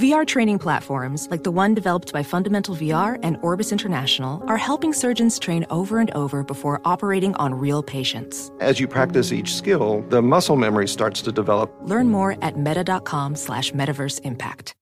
VR training platforms, like the one developed by Fundamental VR and Orbis International, are helping surgeons train over and over before operating on real patients. As you practice each skill, the muscle memory starts to develop. Learn more at meta.com slash metaverse impact.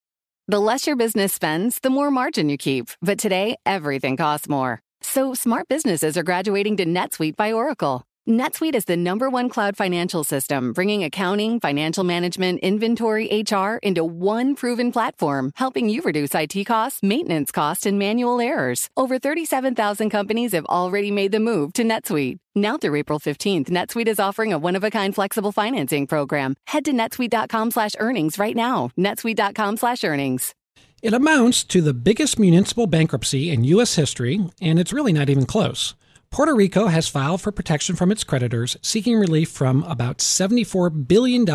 The less your business spends, the more margin you keep. But today, everything costs more. So smart businesses are graduating to NetSuite by Oracle. NetSuite is the number one cloud financial system, bringing accounting, financial management, inventory, HR into one proven platform, helping you reduce IT costs, maintenance costs, and manual errors. Over 37,000 companies have already made the move to NetSuite. Now through April 15th, NetSuite is offering a one-of-a-kind flexible financing program. Head to netsuite.com slash earnings right now. netsuite.com slash earnings. It amounts to the biggest municipal bankruptcy in U.S. history, and it's really not even close. Puerto Rico has filed for protection from its creditors, seeking relief from about $74 billion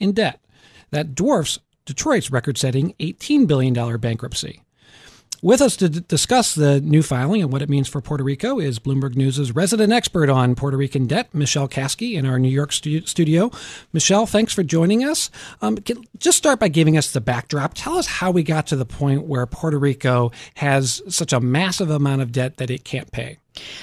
in debt. That dwarfs Detroit's record setting $18 billion bankruptcy. With us to d- discuss the new filing and what it means for Puerto Rico is Bloomberg News' resident expert on Puerto Rican debt, Michelle Kaske, in our New York stu- studio. Michelle, thanks for joining us. Um, can, just start by giving us the backdrop. Tell us how we got to the point where Puerto Rico has such a massive amount of debt that it can't pay.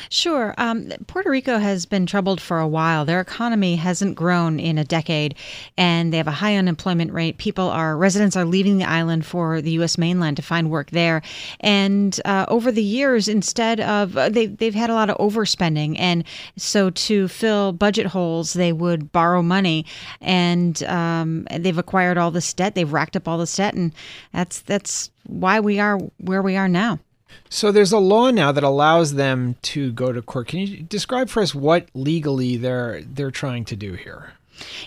Sure. Um, Puerto Rico has been troubled for a while. Their economy hasn't grown in a decade, and they have a high unemployment rate. People are residents are leaving the island for the U.S. mainland to find work there, and uh, over the years, instead of uh, they they've had a lot of overspending, and so to fill budget holes, they would borrow money, and um, they've acquired all this debt. They've racked up all this debt, and that's that's why we are where we are now. So there's a law now that allows them to go to court. Can you describe for us what legally they're they're trying to do here?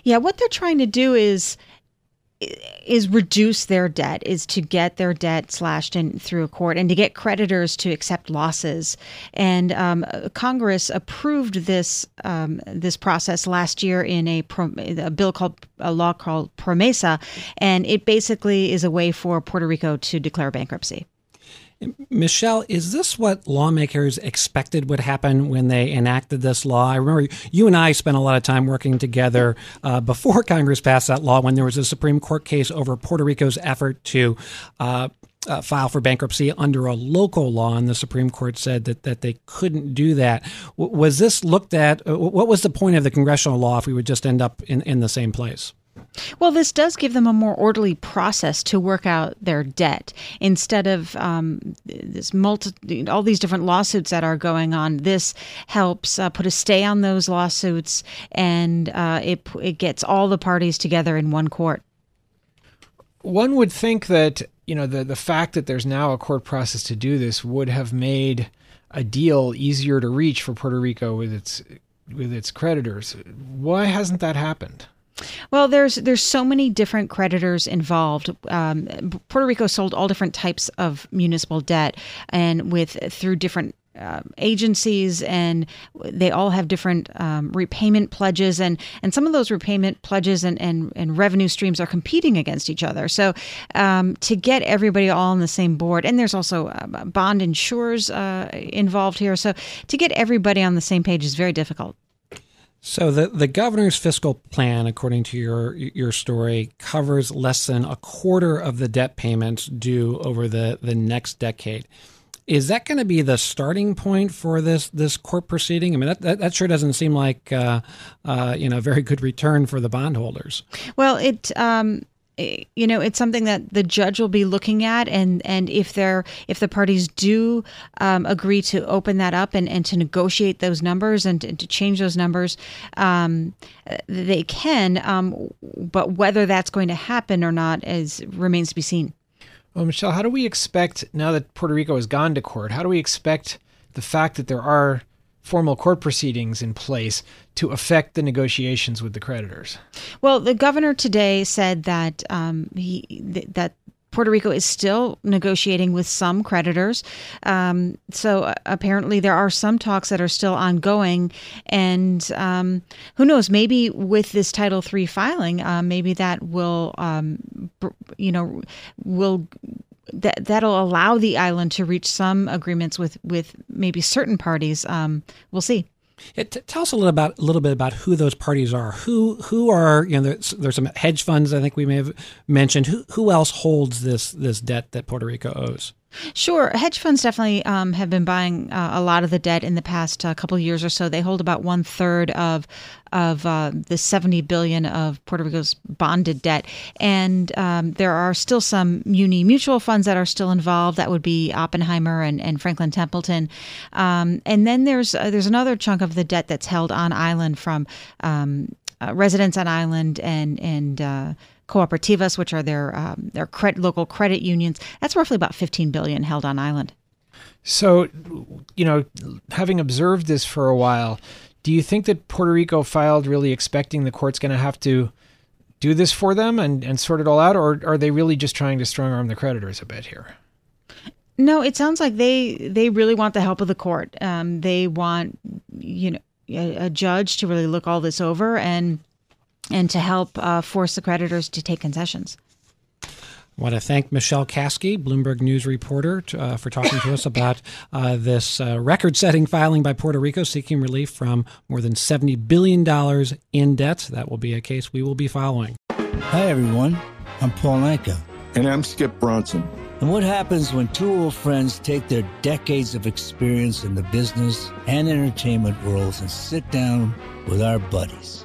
Yeah, what they're trying to do is is reduce their debt is to get their debt slashed in through a court and to get creditors to accept losses and um, congress approved this um, this process last year in a, pro- a bill called a law called promesa and it basically is a way for puerto rico to declare bankruptcy Michelle, is this what lawmakers expected would happen when they enacted this law? I remember you and I spent a lot of time working together uh, before Congress passed that law when there was a Supreme Court case over Puerto Rico's effort to. Uh, uh, file for bankruptcy under a local law, and the Supreme Court said that, that they couldn't do that. W- was this looked at? Uh, what was the point of the congressional law if we would just end up in, in the same place? Well, this does give them a more orderly process to work out their debt instead of um, this multi, all these different lawsuits that are going on. This helps uh, put a stay on those lawsuits, and uh, it it gets all the parties together in one court. One would think that you know the the fact that there's now a court process to do this would have made a deal easier to reach for Puerto Rico with its with its creditors. Why hasn't that happened? Well, there's there's so many different creditors involved. Um, Puerto Rico sold all different types of municipal debt, and with through different uh, agencies and they all have different um, repayment pledges and and some of those repayment pledges and, and, and revenue streams are competing against each other. So um, to get everybody all on the same board and there's also uh, bond insurers uh, involved here. So to get everybody on the same page is very difficult so the the governor's fiscal plan, according to your your story, covers less than a quarter of the debt payments due over the, the next decade. Is that going to be the starting point for this this court proceeding? I mean, that that, that sure doesn't seem like uh, uh, you know a very good return for the bondholders. Well, it um, you know it's something that the judge will be looking at and and if they're if the parties do um, agree to open that up and, and to negotiate those numbers and to, and to change those numbers um, they can um, but whether that's going to happen or not is remains to be seen. Well michelle how do we expect now that puerto rico has gone to court how do we expect the fact that there are formal court proceedings in place to affect the negotiations with the creditors? Well, the governor today said that um, he th- that Puerto Rico is still negotiating with some creditors. Um, so uh, apparently, there are some talks that are still ongoing. And um, who knows, maybe with this Title III filing, uh, maybe that will, um, you know, will that that'll allow the island to reach some agreements with with maybe certain parties. Um, we'll see. It, tell us a little about a little bit about who those parties are. Who who are you know there's, there's some hedge funds I think we may have mentioned. Who who else holds this this debt that Puerto Rico owes? Sure, hedge funds definitely um, have been buying uh, a lot of the debt in the past uh, couple years or so. They hold about one third of of uh, the 70 billion of Puerto Rico's bonded debt, and um, there are still some muni mutual funds that are still involved. That would be Oppenheimer and, and Franklin Templeton, um, and then there's uh, there's another chunk of the debt that's held on island from um, uh, residents on island and and uh, cooperativas, which are their um, their credit, local credit unions. That's roughly about 15 billion held on island. So, you know, having observed this for a while, do you think that Puerto Rico filed really expecting the court's going to have to do this for them and, and sort it all out, or are they really just trying to strong arm the creditors a bit here? No, it sounds like they they really want the help of the court. Um, they want you know a, a judge to really look all this over and and to help uh, force the creditors to take concessions. I want to thank Michelle Kaske, Bloomberg News reporter, uh, for talking to us about uh, this uh, record setting filing by Puerto Rico seeking relief from more than $70 billion in debt. That will be a case we will be following. Hi, everyone. I'm Paul Anka. And I'm Skip Bronson. And what happens when two old friends take their decades of experience in the business and entertainment worlds and sit down with our buddies?